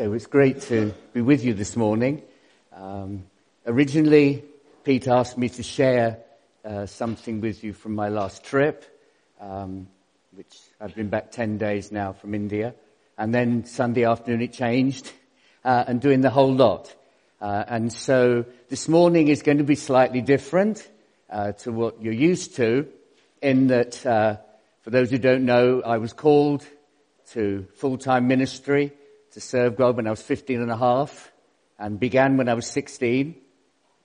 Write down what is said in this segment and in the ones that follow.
Well, it's great to be with you this morning. Um, originally, Pete asked me to share uh, something with you from my last trip, um, which I've been back 10 days now from India. And then Sunday afternoon it changed, uh, and doing the whole lot. Uh, and so this morning is going to be slightly different uh, to what you're used to, in that, uh, for those who don't know, I was called to full-time ministry to serve God when I was 15 and a half and began when I was 16.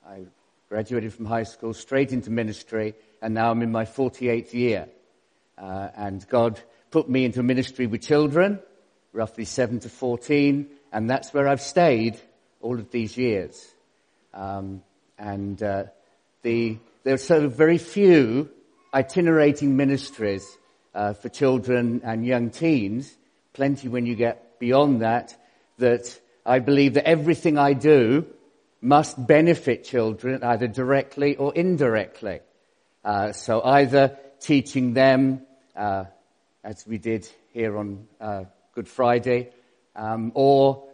I graduated from high school straight into ministry and now I'm in my 48th year. Uh, and God put me into ministry with children, roughly 7 to 14, and that's where I've stayed all of these years. Um, and uh, the, there are so very few itinerating ministries uh, for children and young teens, plenty when you get beyond that, that I believe that everything I do must benefit children either directly or indirectly. Uh, so either teaching them, uh, as we did here on uh, Good Friday, um, or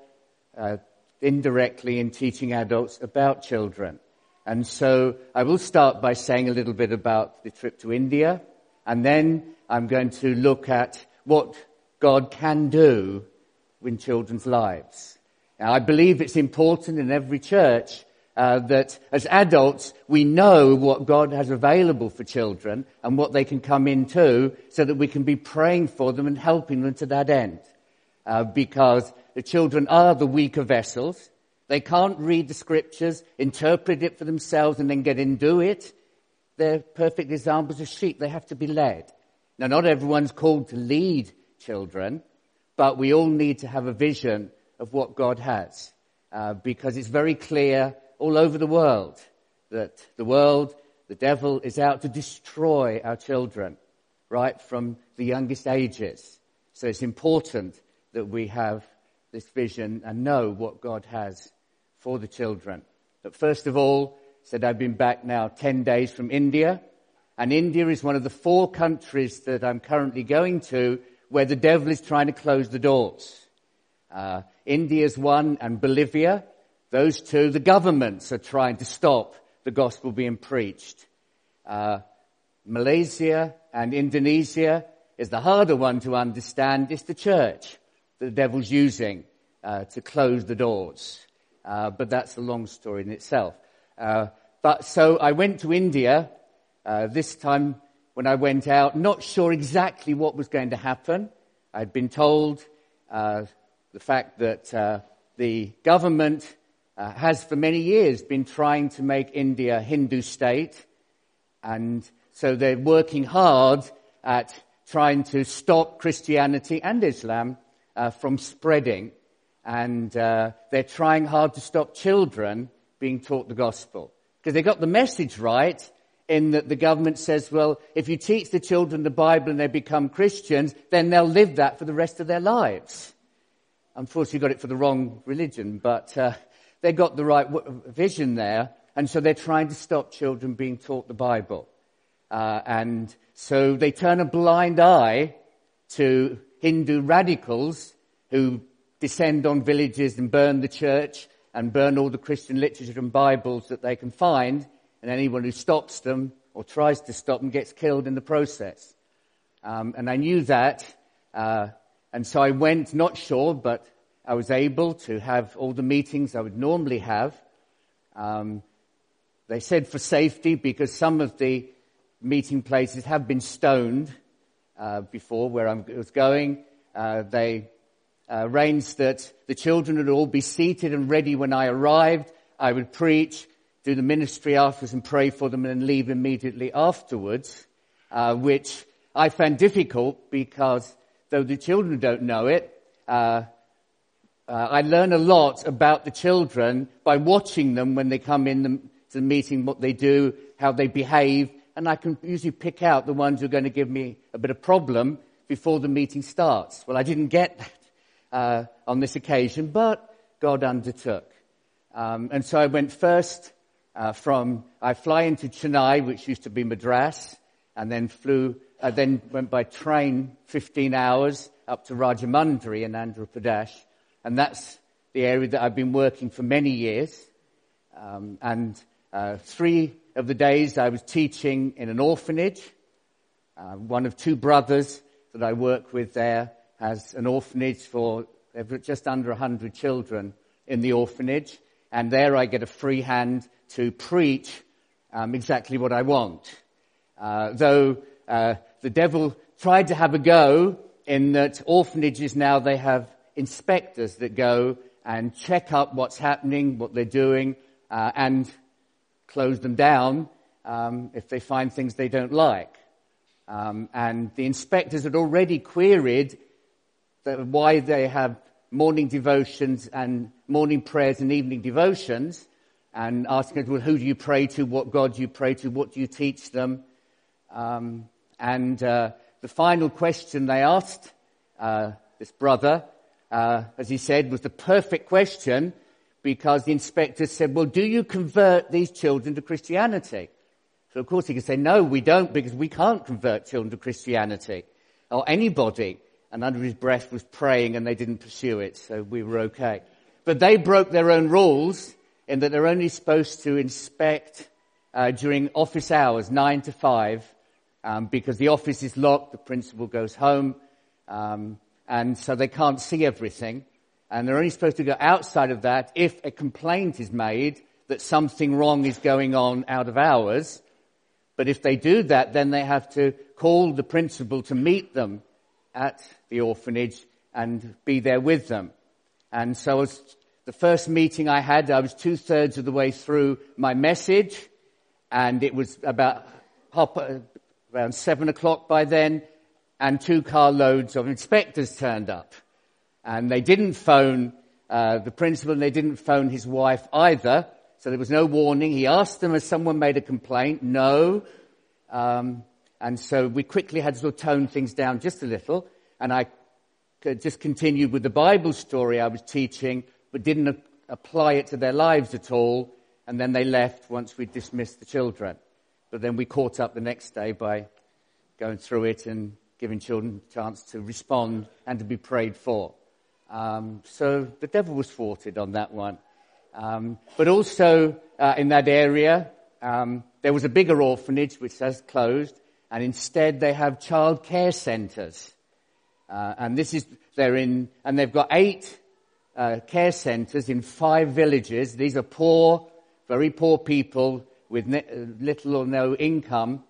uh, indirectly in teaching adults about children. And so I will start by saying a little bit about the trip to India, and then I'm going to look at what God can do in children's lives. Now, I believe it's important in every church uh, that as adults we know what God has available for children and what they can come into so that we can be praying for them and helping them to that end. Uh, because the children are the weaker vessels. They can't read the scriptures, interpret it for themselves and then get into it. They're perfect examples of sheep. They have to be led. Now, not everyone's called to lead children, but we all need to have a vision of what God has. Uh, because it's very clear all over the world that the world, the devil is out to destroy our children, right from the youngest ages. So it's important that we have this vision and know what God has for the children. But first of all, said I've been back now 10 days from India, and India is one of the four countries that I'm currently going to where the devil is trying to close the doors. Uh, India's one and Bolivia, those two, the governments are trying to stop the gospel being preached. Uh, Malaysia and Indonesia is the harder one to understand. It's the church that the devil's using uh, to close the doors. Uh, but that's a long story in itself. Uh, but so I went to India uh, this time when I went out, not sure exactly what was going to happen. I'd been told uh, the fact that uh, the government uh, has for many years been trying to make India a Hindu state, and so they're working hard at trying to stop Christianity and Islam uh, from spreading, and uh, they're trying hard to stop children being taught the gospel. Because they got the message right in that the government says, well, if you teach the children the Bible and they become Christians, then they'll live that for the rest of their lives. Unfortunately, got it for the wrong religion, but uh, they got the right w- vision there, and so they're trying to stop children being taught the Bible. Uh, and so they turn a blind eye to Hindu radicals who descend on villages and burn the church and burn all the Christian literature and Bibles that they can find and anyone who stops them or tries to stop them gets killed in the process. Um, and I knew that, uh, and so I went, not sure, but I was able to have all the meetings I would normally have. Um, they said for safety because some of the meeting places have been stoned uh, before where I was going. Uh, they uh, arranged that the children would all be seated and ready when I arrived. I would preach do the ministry afterwards and pray for them and leave immediately afterwards, uh, which I found difficult because though the children don't know it, uh, uh, I learn a lot about the children by watching them when they come in the, to the meeting, what they do, how they behave, and I can usually pick out the ones who are going to give me a bit of problem before the meeting starts. Well, I didn't get that uh, on this occasion, but God undertook. Um, and so I went first uh, from, I fly into Chennai, which used to be Madras, and then flew, uh, then went by train 15 hours up to Rajahmundry in Andhra Pradesh. And that's the area that I've been working for many years. Um, and uh, three of the days I was teaching in an orphanage. Uh, one of two brothers that I work with there has an orphanage for just under 100 children in the orphanage. And there I get a free hand to preach um, exactly what I want. Uh, though uh, the devil tried to have a go in that orphanages now they have inspectors that go and check up what's happening, what they're doing, uh, and close them down um, if they find things they don't like. Um, and the inspectors had already queried why they have morning devotions and morning prayers and evening devotions, and asking, well, who do you pray to? What God do you pray to? What do you teach them? Um, and uh, the final question they asked uh, this brother, uh, as he said, was the perfect question because the inspector said, well, do you convert these children to Christianity? So of course he could say, no, we don't because we can't convert children to Christianity or anybody. And under his breath was praying and they didn't pursue it, so we were okay. But they broke their own rules in that they're only supposed to inspect uh, during office hours, nine to five, um, because the office is locked, the principal goes home, um, and so they can't see everything. And they're only supposed to go outside of that if a complaint is made that something wrong is going on out of hours. But if they do that, then they have to call the principal to meet them at the orphanage and be there with them. And so as the first meeting I had, I was two thirds of the way through my message and it was about around seven o'clock by then and two car loads of inspectors turned up. And they didn't phone uh, the principal and they didn't phone his wife either. So there was no warning. He asked them, has someone made a complaint? No. Um, and so we quickly had to sort of tone things down just a little. And I just continued with the Bible story I was teaching, but didn't apply it to their lives at all. And then they left once we dismissed the children. But then we caught up the next day by going through it and giving children a chance to respond and to be prayed for. Um, so the devil was thwarted on that one. Um, but also uh, in that area, um, there was a bigger orphanage which has closed, and instead they have child care centres. Uh, and this is they're in, and they've got eight uh, care centres in five villages. These are poor, very poor people with ne- little or no income,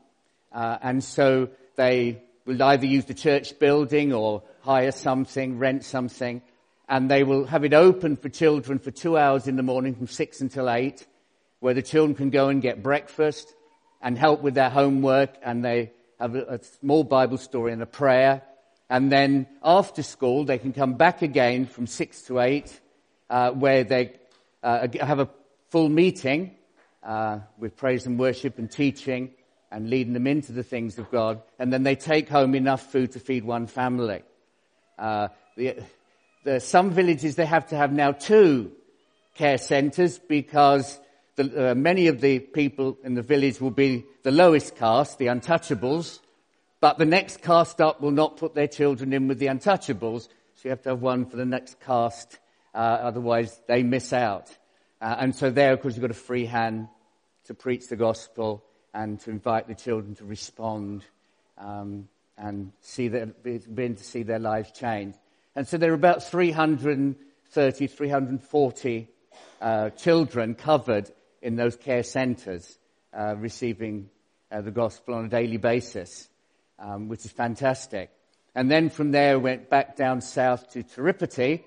uh, and so they will either use the church building or hire something, rent something, and they will have it open for children for two hours in the morning from six until eight, where the children can go and get breakfast and help with their homework, and they have a, small Bible story and a prayer. And then after school, they can come back again from six to eight, uh, where they uh, have a full meeting uh, with praise and worship and teaching and leading them into the things of God. And then they take home enough food to feed one family. Uh, the, the, some villages they have to have now two care centres because the, uh, many of the people in the village will be the lowest caste, the untouchables, but the next caste up will not put their children in with the untouchables, so you have to have one for the next caste, uh, otherwise they miss out. Uh, and so there, of course, you've got a free hand to preach the gospel and to invite the children to respond um, and see their, begin to see their lives change. And so there are about 330, 340 uh, children covered in those care centres uh, receiving uh, the gospel on a daily basis, um, which is fantastic. And then from there went back down south to Tirupati,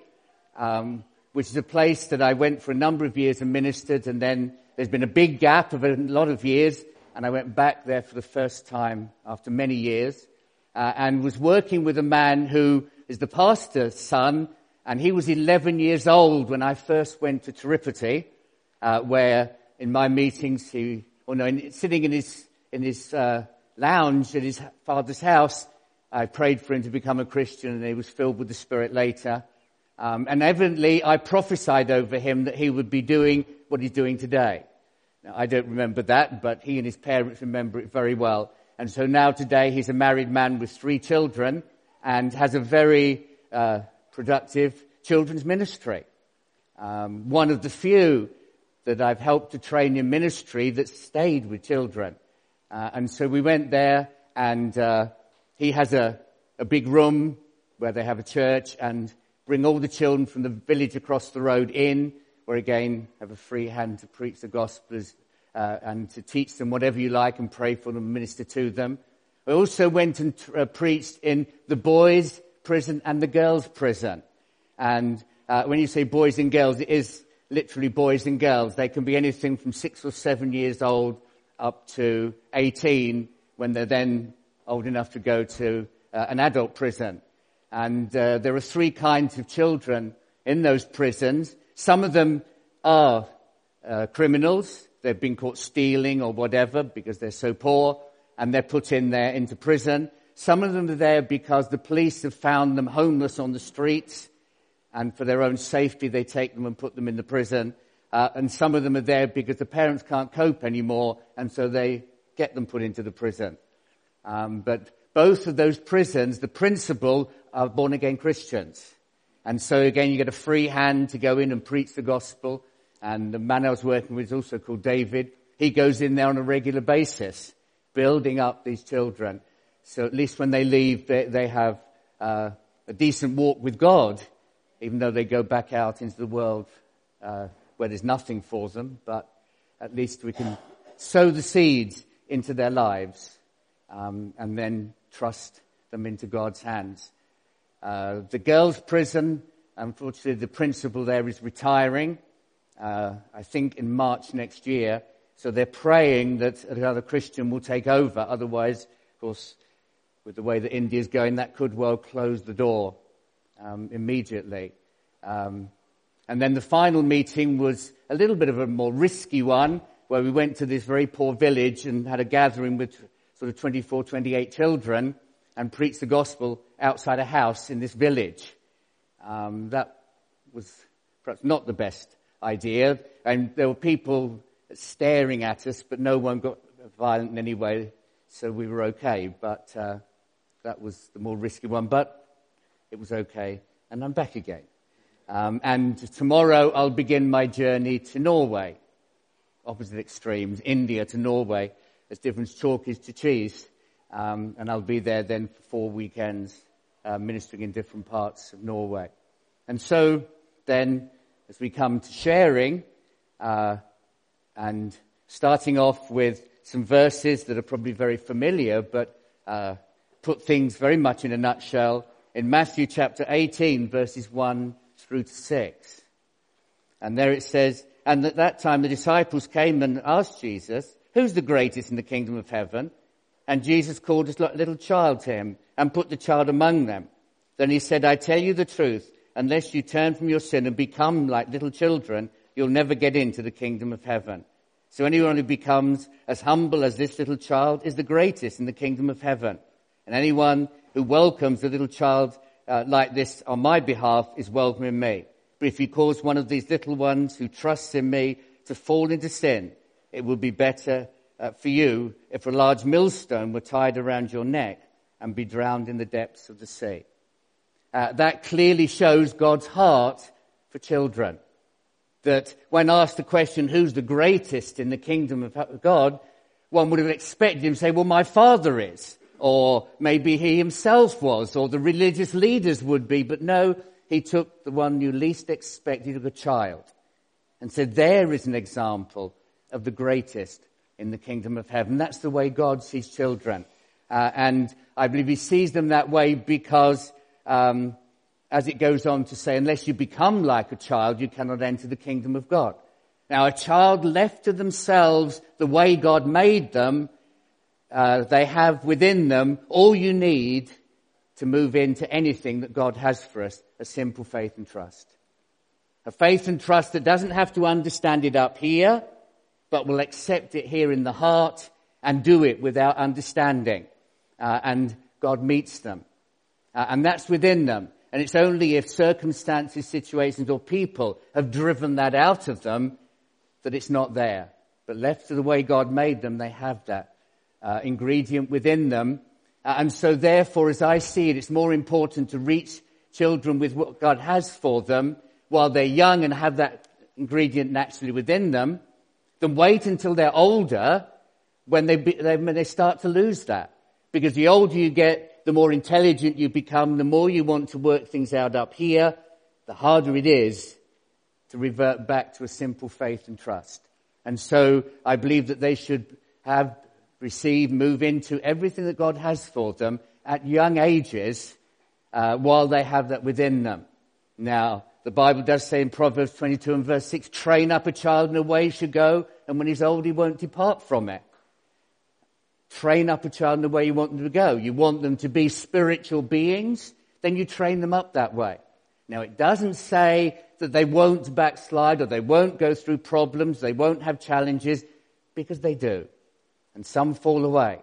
um, which is a place that I went for a number of years and ministered, and then there's been a big gap of a lot of years, and I went back there for the first time after many years, uh, and was working with a man who is the pastor's son, and he was 11 years old when I first went to Tirupati, uh, where in my meetings he, or no, in, sitting in his in his uh, lounge at his father's house, I prayed for him to become a Christian, and he was filled with the Spirit later. Um, and evidently, I prophesied over him that he would be doing what he's doing today. Now, I don't remember that, but he and his parents remember it very well. And so now today, he's a married man with three children and has a very uh, productive children's ministry. Um, one of the few that I've helped to train in ministry that stayed with children. Uh, and so we went there and uh, he has a, a big room where they have a church and bring all the children from the village across the road in, where again have a free hand to preach the gospel uh, and to teach them whatever you like and pray for them, minister to them. I also went and uh, preached in the boys' prison and the girls' prison. And uh, when you say boys and girls, it is literally boys and girls. They can be anything from six or seven years old up to 18 when they're then old enough to go to uh, an adult prison. And uh, there are three kinds of children in those prisons. Some of them are uh, criminals. They've been caught stealing or whatever because they're so poor and they're put in there into prison. Some of them are there because the police have found them homeless on the streets and for their own safety they take them and put them in the prison. Uh, and some of them are there because the parents can't cope anymore and so they get them put into the prison. Um, but both of those prisons, the principal are born again Christians. And so again, you get a free hand to go in and preach the gospel. And the man I was working with is also called David. He goes in there on a regular basis, building up these children. So at least when they leave, they, they have uh, a decent walk with God, even though they go back out into the world uh, where there's nothing for them. But at least we can sow the seeds into their lives um, and then trust them into God's hands. Uh, the girls' prison, unfortunately, the principal there is retiring. Uh, I think in March next year. So they're praying that another Christian will take over. Otherwise, of course, with the way that India is going, that could well close the door um, immediately. Um, and then the final meeting was a little bit of a more risky one, where we went to this very poor village and had a gathering with sort of 24, 28 children and preached the gospel outside a house in this village. Um, that was perhaps not the best idea, and there were people staring at us, but no one got violent in any way, so we were okay. But uh, that was the more risky one, but it was okay, and I'm back again. Um, and tomorrow I'll begin my journey to Norway, opposite extremes, India to Norway as different chalk is to cheese. Um, and I'll be there then for four weekends uh, ministering in different parts of Norway. And so then, as we come to sharing, uh, and starting off with some verses that are probably very familiar, but uh, put things very much in a nutshell, in Matthew chapter 18, verses 1 through to 6. And there it says, and at that time the disciples came and asked Jesus, Who's the greatest in the kingdom of heaven? And Jesus called a little child to him and put the child among them. Then he said, I tell you the truth, unless you turn from your sin and become like little children, you'll never get into the kingdom of heaven. So anyone who becomes as humble as this little child is the greatest in the kingdom of heaven. And anyone who welcomes a little child uh, like this on my behalf is welcome in me. But if you cause one of these little ones who trusts in me to fall into sin, it would be better uh, for you if a large millstone were tied around your neck and be drowned in the depths of the sea. Uh, that clearly shows God's heart for children. That when asked the question, who's the greatest in the kingdom of God, one would have expected him to say, well, my father is. Or maybe he himself was, or the religious leaders would be. But no, he took the one you least expected of a child and said, there is an example of the greatest in the kingdom of heaven. That's the way God sees children. Uh, and I believe he sees them that way because, um, as it goes on to say, unless you become like a child, you cannot enter the kingdom of God. Now, a child left to themselves the way God made them, uh, they have within them all you need to move into anything that God has for us, a simple faith and trust. A faith and trust that doesn't have to understand it up here, but will accept it here in the heart and do it without understanding. Uh, and God meets them. Uh, and that's within them. And it's only if circumstances, situations, or people have driven that out of them that it's not there. But left to the way God made them, they have that uh, ingredient within them. Uh, and so therefore, as I see it, it's more important to reach children with what God has for them while they're young and have that ingredient naturally within them than wait until they're older when they, be, when they start to lose that. Because the older you get, the more intelligent you become, the more you want to work things out up here, the harder it is to revert back to a simple faith and trust. And so I believe that they should have, receive, move into everything that God has for them at young ages uh, while they have that within them. Now, the Bible does say in Proverbs 22 and verse 6, train up a child in the way he should go, and when he's old, he won't depart from it. Train up a child in the way you want them to go. You want them to be spiritual beings, then you train them up that way. Now, it doesn't say that they won't backslide or they won't go through problems, they won't have challenges, because they do. And some fall away.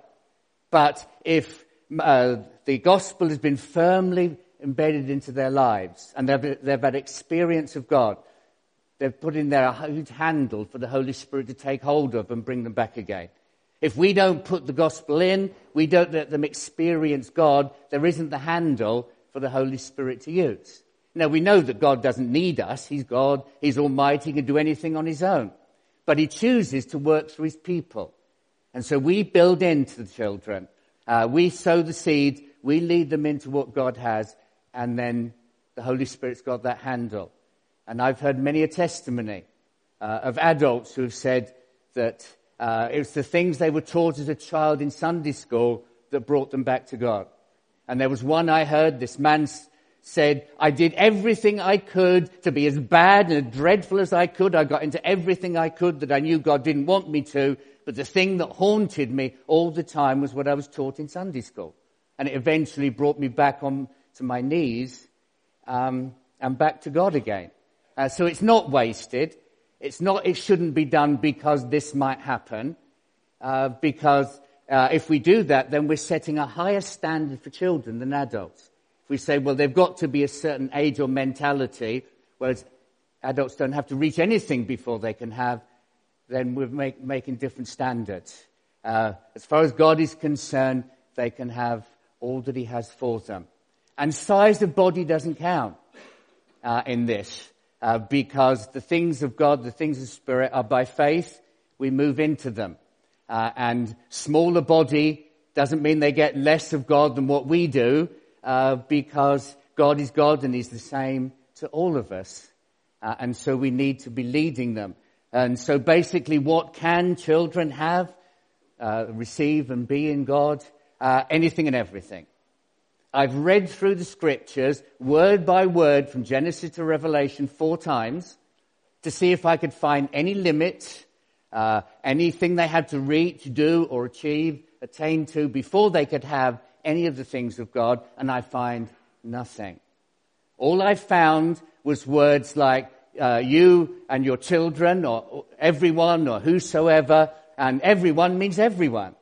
But if uh, the gospel has been firmly embedded into their lives and they've, they've had experience of God. They've put in there a handle for the Holy Spirit to take hold of and bring them back again. If we don't put the gospel in, we don't let them experience God, there isn't the handle for the Holy Spirit to use. Now we know that God doesn't need us. He's God. He's almighty. He can do anything on his own. But he chooses to work through his people. And so we build into the children. Uh, we sow the seed. We lead them into what God has and then the Holy Spirit's got that handle. And I've heard many a testimony uh, of adults who have said that uh, it was the things they were taught as a child in Sunday school that brought them back to God. And there was one I heard, this man said, I did everything I could to be as bad and as dreadful as I could. I got into everything I could that I knew God didn't want me to. But the thing that haunted me all the time was what I was taught in Sunday school. And it eventually brought me back on to my knees um, and back to God again. Uh, so it's not wasted. It's not. It shouldn't be done because this might happen. Uh, because uh, if we do that, then we're setting a higher standard for children than adults. If we say, well, they've got to be a certain age or mentality, whereas adults don't have to reach anything before they can have, then we're make, making different standards. Uh, as far as God is concerned, they can have all that He has for them. And size of body doesn't count uh, in this uh, because the things of God, the things of Spirit are by faith. We move into them. Uh, and smaller body doesn't mean they get less of God than what we do uh, because God is God and He's the same to all of us. Uh, and so we need to be leading them. And so basically what can children have, uh, receive and be in God? anything and everything. I've read through the scriptures word by word from Genesis to Revelation four times to see if I could find any limit, uh, anything they had to reach, do, or achieve, attain to before they could have any of the things of God, and I find nothing. All I found was words like uh, you and your children, or, everyone, or whosoever, and everyone means everyone.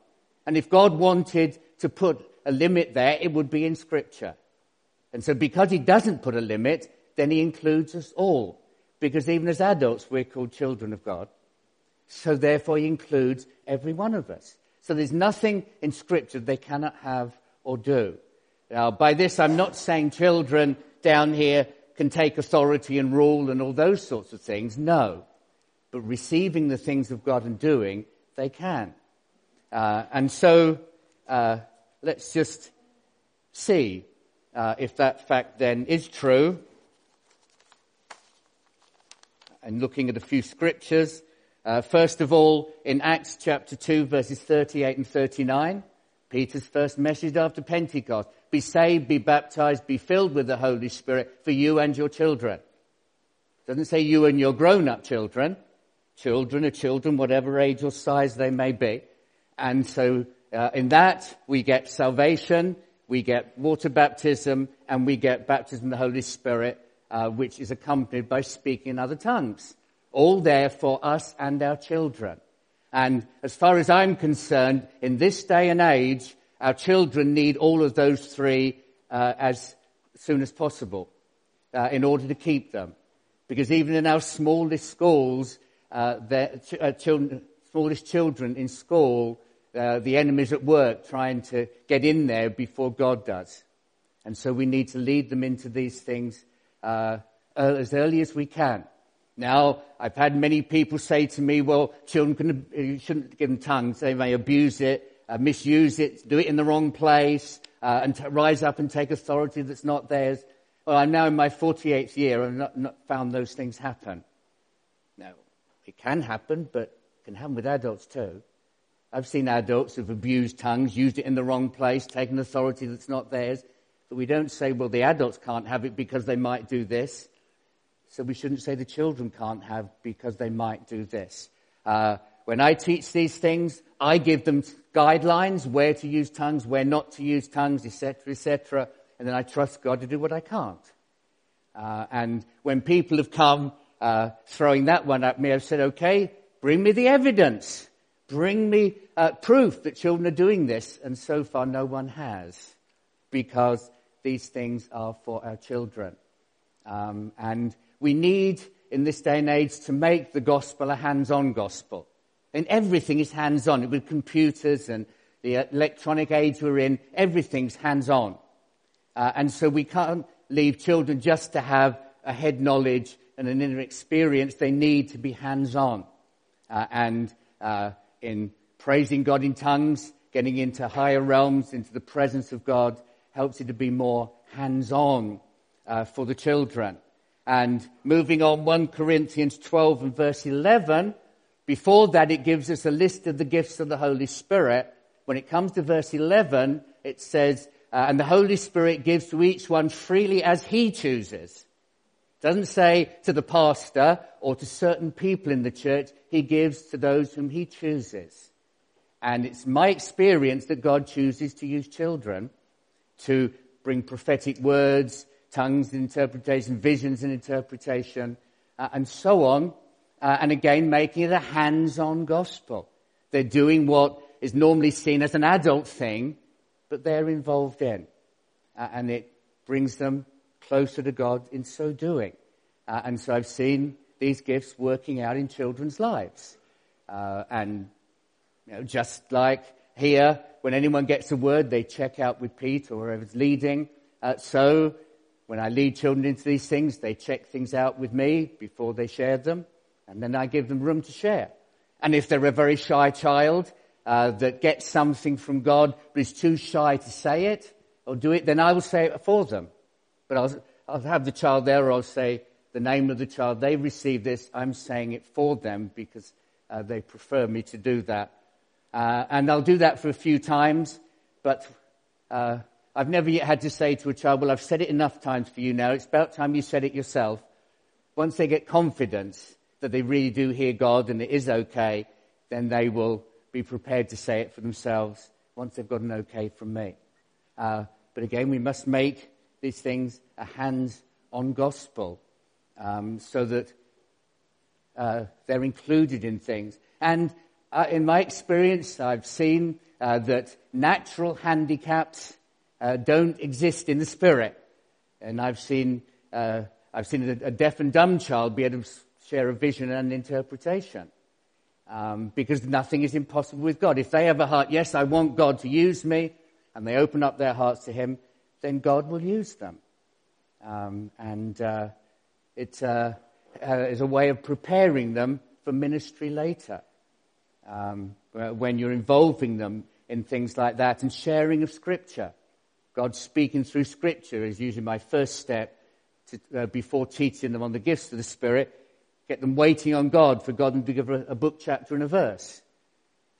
And if God wanted to put a limit there, it would be in Scripture. And so because he doesn't put a limit, then he includes us all. Because even as adults, we're called children of God. So therefore he includes every one of us. So there's nothing in Scripture they cannot have or do. Now, by this, I'm not saying children down here can take authority and rule and all those sorts of things. No. But receiving the things of God and doing, they can. Uh, and so, uh, let's just see uh, if that fact then is true. And looking at a few scriptures. Uh, first of all, in Acts chapter 2, verses 38 and 39, Peter's first message after Pentecost. Be saved, be baptized, be filled with the Holy Spirit for you and your children. It doesn't say you and your grown up children. Children are children, whatever age or size they may be. And so uh, in that, we get salvation, we get water baptism, and we get baptism in the Holy Spirit, uh, which is accompanied by speaking in other tongues. All there for us and our children. And as far as I'm concerned, in this day and age, our children need all of those three uh, as soon as possible uh, in order to keep them. Because even in our smallest schools, uh, uh, children, smallest children in school uh, the enemy's at work trying to get in there before God does. And so we need to lead them into these things uh, as early as we can. Now, I've had many people say to me, well, children can, you shouldn't give them tongues. They may abuse it, uh, misuse it, do it in the wrong place, uh, and t- rise up and take authority that's not theirs. Well, I'm now in my 48th year and not, not found those things happen. Now, it can happen, but it can happen with adults too. I've seen adults who've abused tongues, used it in the wrong place, taken authority that's not theirs. But we don't say, well, the adults can't have it because they might do this. So we shouldn't say the children can't have because they might do this. Uh, when I teach these things, I give them guidelines where to use tongues, where not to use tongues, etc., etc., and then I trust God to do what I can't. Uh, and when people have come uh, throwing that one at me, I've said, okay, bring me the evidence. Bring me uh, proof that children are doing this. And so far, no one has, because these things are for our children. Um, and we need, in this day and age, to make the gospel a hands-on gospel. And everything is hands-on. With computers and the electronic age we're in, everything's hands-on. Uh, and so we can't leave children just to have a head knowledge and an inner experience. They need to be hands-on. Uh, and uh, in praising God in tongues, getting into higher realms, into the presence of God, helps you to be more hands-on uh, for the children. And moving on, 1 Corinthians 12 and verse 11, before that it gives us a list of the gifts of the Holy Spirit. When it comes to verse 11, it says, uh, and the Holy Spirit gives to each one freely as he chooses. Doesn't say to the pastor or to certain people in the church. He gives to those whom he chooses. And it's my experience that God chooses to use children to bring prophetic words, tongues interpretation, visions and interpretation, uh, and so on. Uh, and again, making it a hands-on gospel. They're doing what is normally seen as an adult thing, but they're involved in. Uh, and it brings them closer to God in so doing. Uh, and so I've seen these gifts working out in children's lives. Uh, and you know, just like here, when anyone gets a word, they check out with Pete or whoever's leading. Uh, so when I lead children into these things, they check things out with me before they share them, and then I give them room to share. And if they're a very shy child uh, that gets something from God but is too shy to say it or do it, then I will say it for them. But I'll, I'll have the child there, or I'll say the name of the child. They receive this. I'm saying it for them because uh, they prefer me to do that. Uh, and I'll do that for a few times, but uh, I've never yet had to say to a child, well, I've said it enough times for you now. It's about time you said it yourself. Once they get confidence that they really do hear God and it is okay, then they will be prepared to say it for themselves once they've got an okay from me. Uh, but again, we must make these things a hands-on gospel um, so that uh, they're included in things. And uh, in my experience, I've seen uh, that natural handicaps uh, don't exist in the spirit. And I've seen, uh, I've seen a, a, deaf and dumb child be able to share a vision and interpretation. Um, because nothing is impossible with God. If they have a heart, yes, I want God to use me, and they open up their hearts to Him, then God will use them. Um, and uh, it uh, uh, is a way of preparing them for ministry later. Um, when you're involving them in things like that and sharing of Scripture. God speaking through Scripture is usually my first step to, uh, before teaching them on the gifts of the Spirit. Get them waiting on God for God to give a, a book, chapter, and a verse.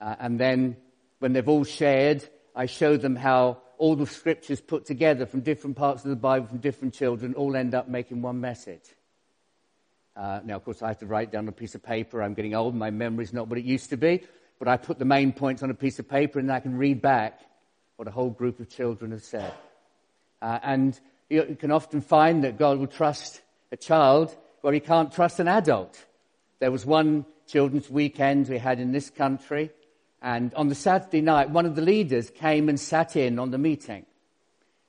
Uh, and then when they've all shared, I show them how all the scriptures put together from different parts of the Bible, from different children, all end up making one message. Uh, now, of course, I have to write down a piece of paper. I'm getting old. My memory's not what it used to be. But I put the main points on a piece of paper and I can read back what a whole group of children have said. Uh, and you can often find that God will trust a child where he can't trust an adult. There was one children's weekend we had in this country, and on the Saturday night, one of the leaders came and sat in on the meeting.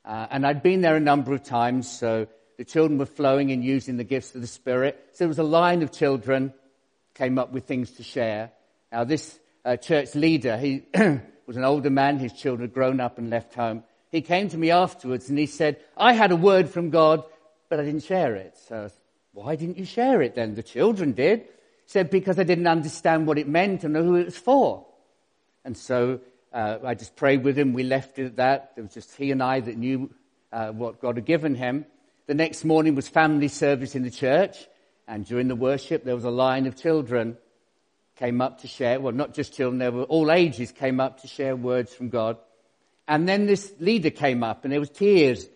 Uh, and I'd been there a number of times, so the children were flowing and using the gifts of the Spirit. So there was a line of children came up with things to share. Now this uh, church leader, he was an older man. His children had grown up and left home. He came to me afterwards and he said, I had a word from God, but I didn't share it. So Why didn't you share it then? The children did. He said, Because I didn't understand what it meant and who it was for. And so uh, I just prayed with him. We left it at that. It was just he and I that knew uh, what God had given him. The next morning was family service in the church. And during the worship, there was a line of children came up to share. Well, not just children, there were all ages came up to share words from God. And then this leader came up and there was tears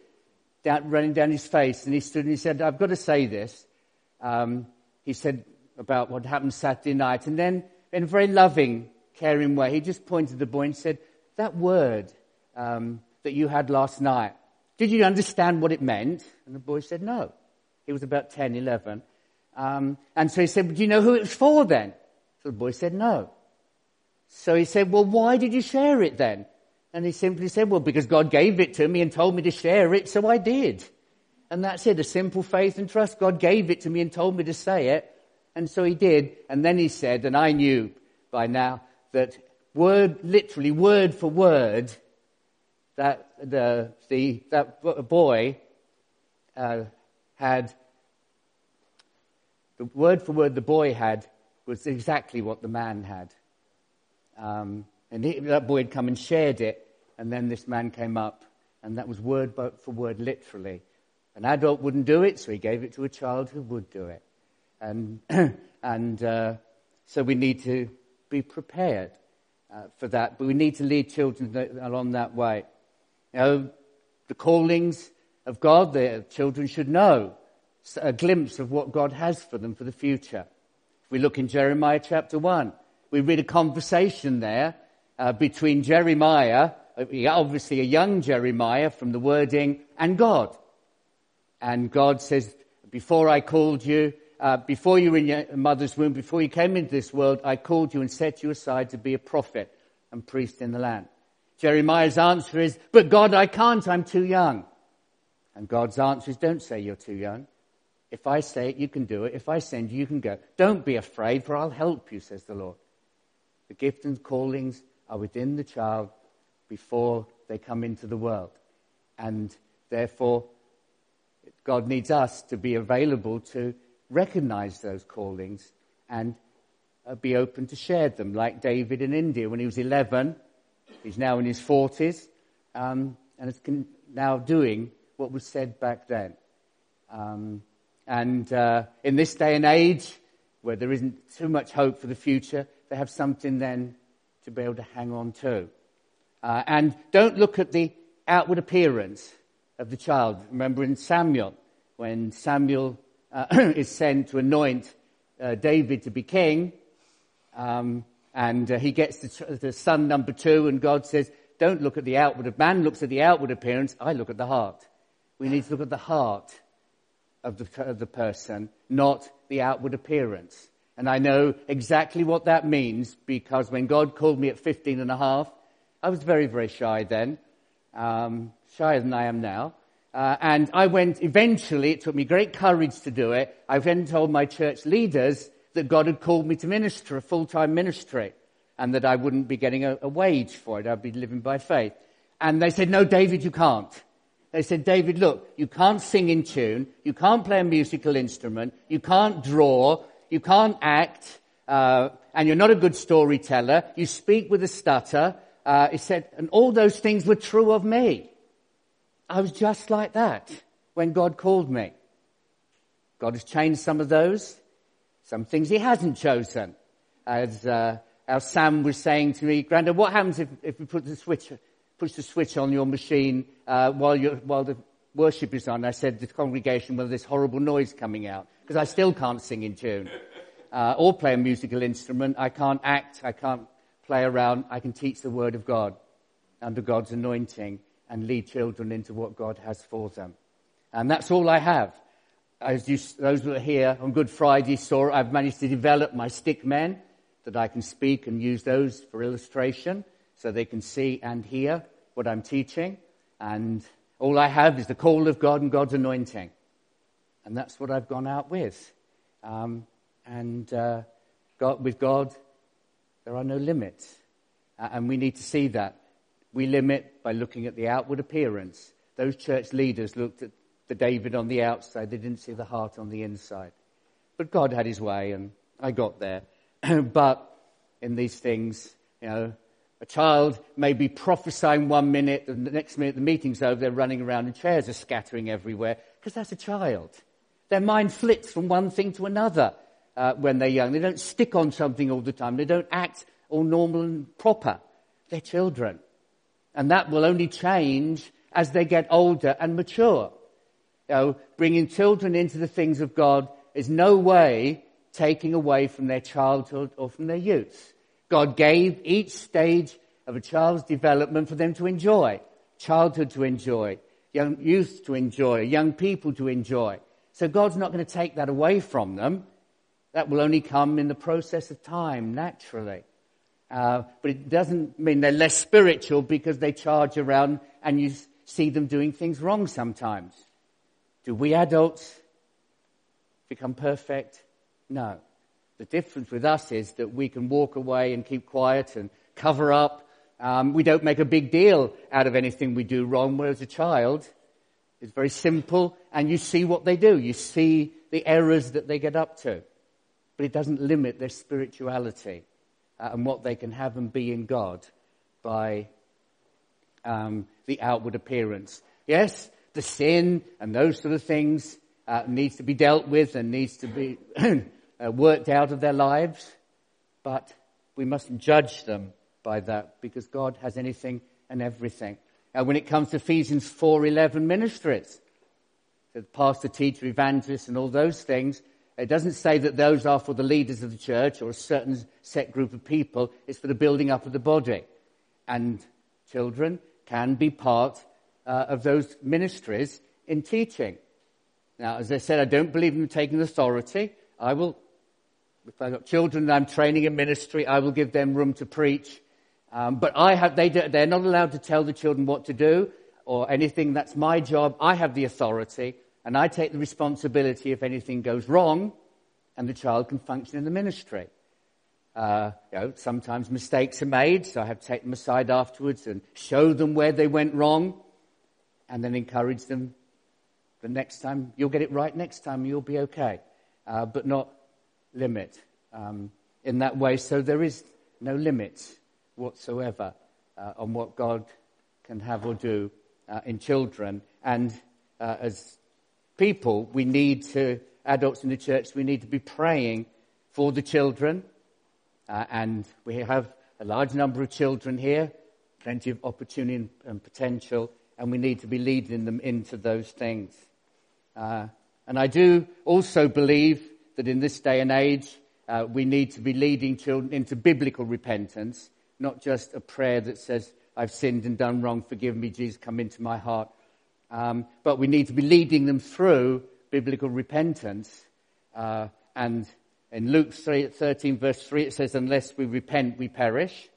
down, running down his face. And he stood and he said, I've got to say this. Um, he said about what happened Saturday night. And then in a very loving, caring way, he just pointed to the boy and said, that word um, that you had last night, did you understand what it meant? And the boy said, no. He was about 10, 11. Um, and so he said, do you know who it was for then? So the boy said, no. So he said, well, why did you share it then? And he simply said, well, because God gave it to me and told me to share it, so I did. And that's it, a simple faith and trust. God gave it to me and told me to say it, and so he did. And then he said, and I knew by now that word, literally word for word, that the, the that boy uh, had, the word for word the boy had was exactly what the man had. Um, and he, that boy had come and shared it, and then this man came up, and that was word for word, literally. An adult wouldn't do it, so he gave it to a child who would do it. And, and uh, so we need to be prepared uh, for that, but we need to lead children along that way. You know, the callings of God, the children should know a glimpse of what God has for them for the future. If we look in Jeremiah chapter 1, we read a conversation there uh, between Jeremiah obviously a young Jeremiah from the wording, and God. And God says, before I called you, uh, before you were in your mother's womb, before you came into this world, I called you and set you aside to be a prophet and priest in the land. Jeremiah's answer is, but God, I can't, I'm too young. And God's answer is, don't say you're too young. If I say it, you can do it. If I send you, you can go. Don't be afraid, for I'll help you, says the Lord. The gift and callings are within the child before they come into the world. And therefore, God needs us to be available to recognize those callings and uh, be open to share them, like David in India when he was 11. He's now in his 40s um, and is now doing what was said back then. Um, and uh, in this day and age, where there isn't too much hope for the future, they have something then to be able to hang on to. Uh, and don't look at the outward appearance of the child. Remember in Samuel, when Samuel uh, is sent to anoint uh, David to be king, um, and uh, he gets the, the, son number two, and God says, Don't look at the outward. Man looks at the outward appearance, I look at the heart. We need to look at the heart of the, of the person, not the outward appearance. And I know exactly what that means because when God called me at 15 and a half, I was very, very shy then, um, shyer than I am now. Uh, and I went, eventually, it took me great courage to do it. I then told my church leaders that God had called me to minister, a full-time ministry, and that I wouldn't be getting a, a wage for it. I'd be living by faith. And they said, no, David, you can't. They said, David, look, you can't sing in tune, you can't play a musical instrument, you can't draw, you can't act, uh, and you're not a good storyteller, you speak with a stutter, uh, he said, and all those things were true of me. I was just like that when God called me. God has changed some of those, some things he hasn't chosen. As uh, our Sam was saying to me, Grandad, what happens if, if we put the switch, push the switch on your machine uh, while, while the worship is on? I said the congregation, well, this horrible noise coming out, because I still can't sing in tune. Uh, or play a musical instrument. I can't act. I can't play around, I can teach the Word of God under God's anointing and lead children into what God has for them. And that's all I have. As you, those who are here on Good Friday saw, I've managed to develop my stick men that I can speak and use those for illustration so they can see and hear what I'm teaching. And all I have is the call of God and God's anointing. And that's what I've gone out with. Um, and uh, God, with God, there are no limits. Uh, and we need to see that. We limit by looking at the outward appearance. Those church leaders looked at the David on the outside. They didn't see the heart on the inside. But God had his way and I got there. but in these things, you know, a child may be prophesying one minute, and the next minute the meeting's over, they're running around and chairs are scattering everywhere because that's a child. Their mind flits from one thing to another uh, when they're young. They don't stick on something all the time. They don't act all normal and proper. They're children. And that will only change as they get older and mature. You know, bringing children into the things of God is no way taking away from their childhood or from their youth. God gave each stage of a child's development for them to enjoy. Childhood to enjoy, young youth to enjoy, young people to enjoy. So God's not going to take that away from them. That will only come in the process of time, naturally. Uh, but it doesn't mean they're less spiritual because they charge around and you see them doing things wrong sometimes. Do we adults become perfect? No. The difference with us is that we can walk away and keep quiet and cover up. Um, we don't make a big deal out of anything we do wrong, whereas a child is very simple and you see what they do. You see the errors that they get up to. But it doesn't limit their spirituality uh, and what they can have and be in God by um, the outward appearance. Yes, the sin and those sort of things uh, needs to be dealt with and needs to be uh, worked out of their lives, but we mustn't judge them by that because God has anything and everything. Uh, when it comes to Ephesians 4:11 ministries, the pastor, teacher, evangelist, and all those things, it doesn't say that those are for the leaders of the church or a certain set group of people. It's for the building up of the body. And children can be part uh, of those ministries in teaching. Now, as I said, I don't believe in taking authority. I will, if I've got children that I'm training in ministry, I will give them room to preach. Um, but I have, they, they're not allowed to tell the children what to do or anything. That's my job. I have the authority and I take the responsibility if anything goes wrong and the child can function in the ministry. Uh, you know, sometimes mistakes are made, so I have to take them aside afterwards and show them where they went wrong and then encourage them the next time. You'll get it right next time, you'll be okay. Uh, but not limit um, in that way. So there is no limit whatsoever uh, on what God can have or do uh, in children. And uh, as people, we need to, adults in the church, we need to be praying for the children. Uh, and we have a large number of children here, plenty of opportunity and, potential, and we need to be leading them into those things. Uh, and I do also believe that in this day and age, uh, we need to be leading children into biblical repentance, not just a prayer that says, I've sinned and done wrong, forgive me, Jesus, come into my heart. Um, but we need to be leading them through biblical repentance. Uh, and in Luke 3, 13 verse 3 it says, unless we repent, we perish.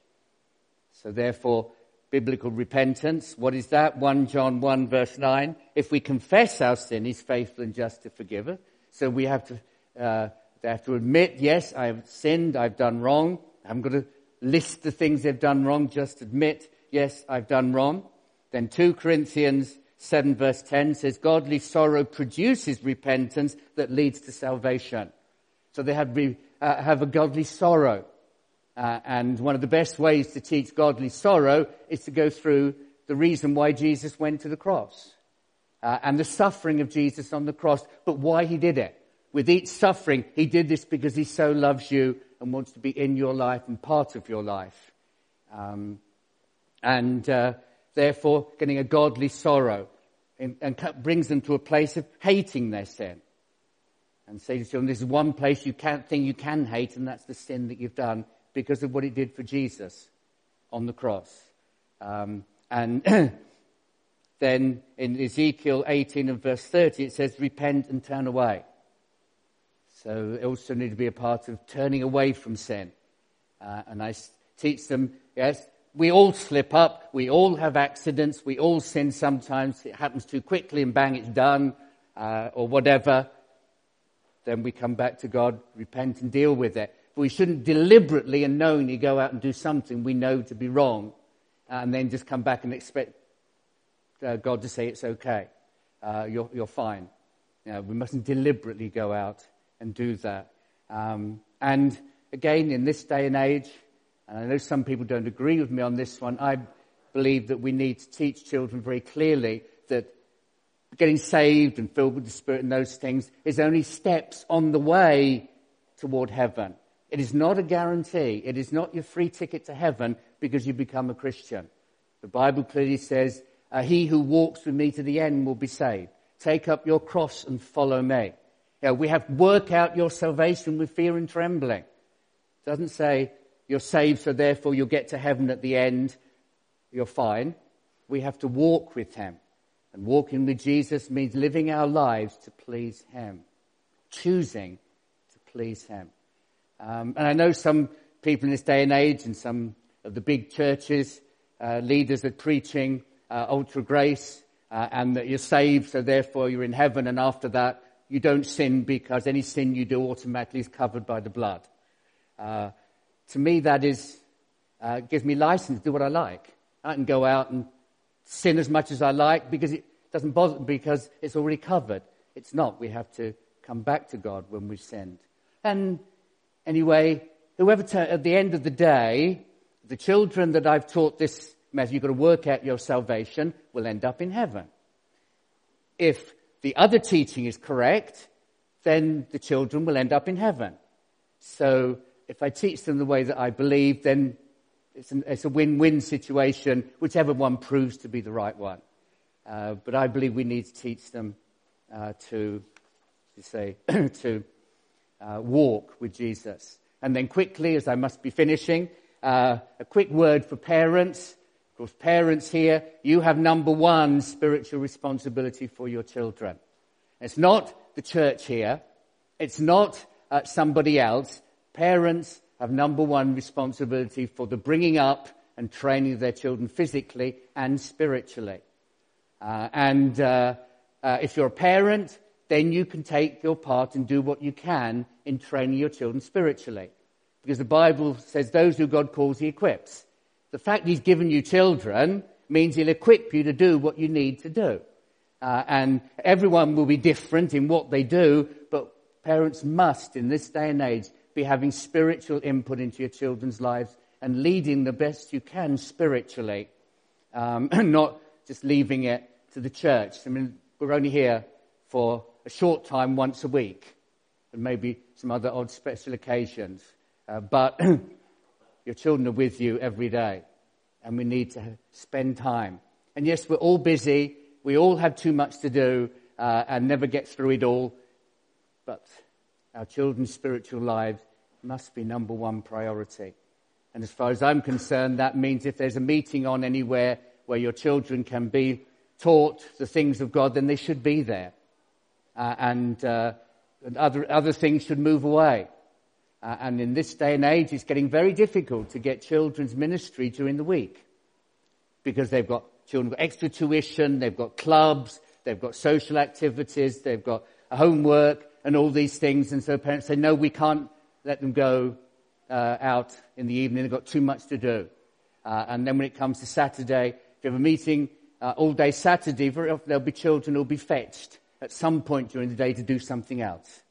So therefore, biblical repentance. What is that? 1 John 1 verse 9. If we confess our sin, he's faithful and just to forgive us. So we have to, uh, they have to admit, yes, I have sinned, I've done wrong. I'm going to list the things they've done wrong, just admit, yes, I've done wrong. Then 2 Corinthians 7 verse 10 says, godly sorrow produces repentance that leads to salvation. So they have, uh, have a godly sorrow. Uh, and one of the best ways to teach godly sorrow is to go through the reason why Jesus went to the cross. Uh, and the suffering of Jesus on the cross, but why he did it. With each suffering, he did this because he so loves you and wants to be in your life and part of your life. Um, and uh, therefore getting a godly sorrow and, and brings them to a place of hating their sin. And say to children, this is one place you can't think you can hate, and that's the sin that you've done because of what it did for Jesus on the cross. Um, and then in Ezekiel 18 and verse 30, it says, repent and turn away. So it also need to be a part of turning away from sin. Uh, and I teach them, yes, we all slip up. We all have accidents. We all sin sometimes. It happens too quickly and bang, it's done, uh, or whatever. Then we come back to God, repent and deal with it. But we shouldn't deliberately and knowingly go out and do something we know to be wrong uh, and then just come back and expect uh, God to say it's okay. uh, you're, you're fine. You know, we mustn't deliberately go out and do that. Um, and again, in this day and age, and I know some people don't agree with me on this one, I believe that we need to teach children very clearly that getting saved and filled with the Spirit and those things is only steps on the way toward heaven. It is not a guarantee. It is not your free ticket to heaven because you become a Christian. The Bible clearly says, uh, he who walks with me to the end will be saved. Take up your cross and follow me. You know, we have work out your salvation with fear and trembling. It doesn't say you're saved, so therefore you'll get to heaven at the end. You're fine. We have to walk with him. And walking with Jesus means living our lives to please him. Choosing to please him. Um, and I know some people in this day and age and some of the big churches, uh, leaders are preaching uh, ultra grace uh, and that you're saved, so therefore you're in heaven, and after that you don't sin because any sin you do automatically is covered by the blood. Uh, to me, that is uh, gives me license to do what I like. I can go out and sin as much as I like because it doesn't bother me because it's already covered. It's not. We have to come back to God when we've sinned. And anyway, whoever at the end of the day, the children that I've taught this method, you've got to work out your salvation, will end up in heaven. If the other teaching is correct, then the children will end up in heaven. So if I teach them the way that I believe, then it's, an, it's a win-win situation, whichever one proves to be the right one. Uh, but I believe we need to teach them uh, to, to say, to uh, walk with Jesus. And then quickly, as I must be finishing, uh, a quick word for parents. Of course, parents here, you have number one spiritual responsibility for your children. It's not the church here. It's not uh, somebody else. Parents have number one responsibility for the bringing up and training of their children physically and spiritually. Uh, and uh, uh, if you're a parent, then you can take your part and do what you can in training your children spiritually. Because the Bible says those who God calls, he equips. The fact he's given you children means he'll equip you to do what you need to do. Uh, and everyone will be different in what they do, but parents must, in this day and age, be having spiritual input into your children's lives and leading the best you can spiritually, um, and not just leaving it to the church. I mean, we're only here for a short time once a week, and maybe some other odd special occasions. Uh, but your children are with you every day, and we need to spend time. And yes, we're all busy. We all have too much to do uh, and never get through it all. But our children's spiritual lives must be number one priority. And as far as I'm concerned, that means if there's a meeting on anywhere where your children can be taught the things of God, then they should be there. Uh, and, uh, and other, other things should move away. Uh, and in this day and age, it's getting very difficult to get children's ministry during the week because they've got children got extra tuition, they've got clubs, they've got social activities, they've got homework and all these things. And so parents say, no, we can't let them go uh, out in the evening. They've got too much to do. Uh, and then when it comes to Saturday, if you have a meeting uh, all day Saturday, very often there'll be children who'll be fetched at some point during the day to do something else.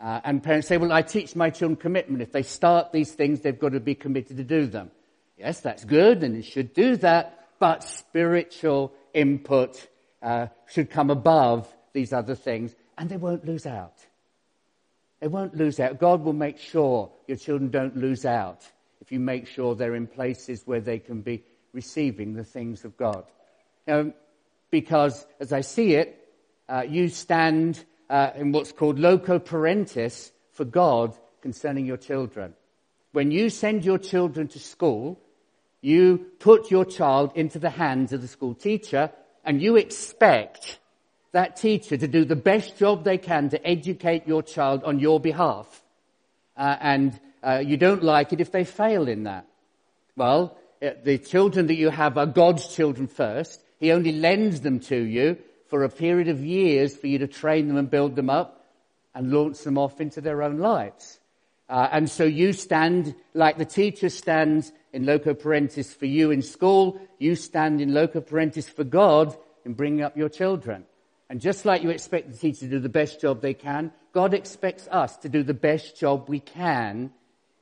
Uh, and parents say, well, I teach my children commitment. If they start these things, they've got to be committed to do them. Yes, that's good, and you should do that, but spiritual input uh, should come above these other things, and they won't lose out. They won't lose out. God will make sure your children don't lose out if you make sure they're in places where they can be receiving the things of God. Um, because, as I see it, uh, you stand uh, in what's called loco parentis for God concerning your children. When you send your children to school, you put your child into the hands of the school teacher and you expect that teacher to do the best job they can to educate your child on your behalf. Uh, and uh, you don't like it if they fail in that. Well, uh, the children that you have are God's children first. He only lends them to you for a period of years for you to train them and build them up and launch them off into their own lives. Uh, and so you stand like the teacher stands in loco parentis for you in school. You stand in loco parentis for God in bringing up your children. And just like you expect the teacher to do the best job they can, God expects us to do the best job we can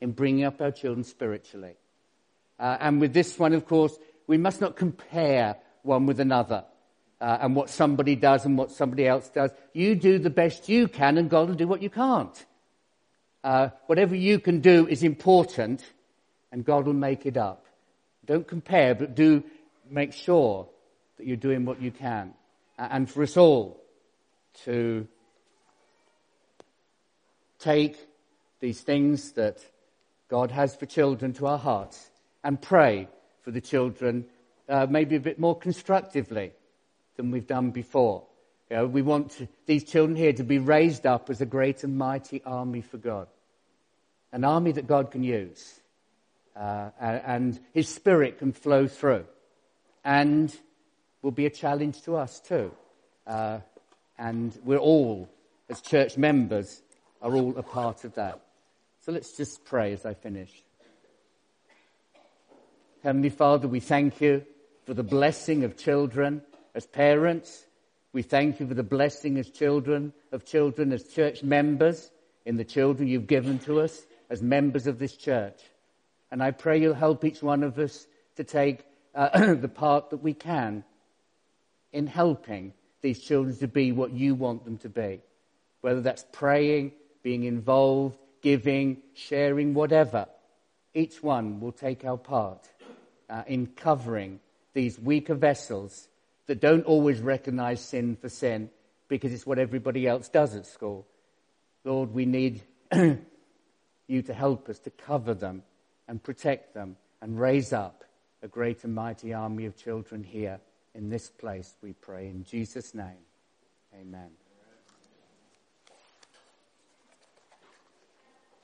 in bringing up our children spiritually. Uh, and with this one, of course, we must not compare one with another uh, and what somebody does and what somebody else does. You do the best you can, and God will do what you can't. Uh, whatever you can do is important, and God will make it up. Don't compare, but do make sure that you're doing what you can. And for us all to take these things that God has for children to our hearts and pray for the children uh, maybe a bit more constructively than we've done before. You know, we want to, these children here to be raised up as a great and mighty army for God. An army that God can use. Uh, and His Spirit can flow through. And will be a challenge to us too. Uh, and we're all, as church members, are all a part of that. So let's just pray as I finish. Heavenly Father, we thank you for the blessing of children as parents. We thank you for the blessing as children, of children as church members in the children you've given to us as members of this church. And I pray you'll help each one of us to take uh, the part that we can in helping these children to be what you want them to be. Whether that's praying, being involved, giving, sharing, whatever. Each one will take our part uh, in covering these weaker vessels that don't always recognize sin for sin because it's what everybody else does at school. Lord, we need you to help us to cover them and protect them and raise up a great and mighty army of children here in this place, we pray. In Jesus' name, amen.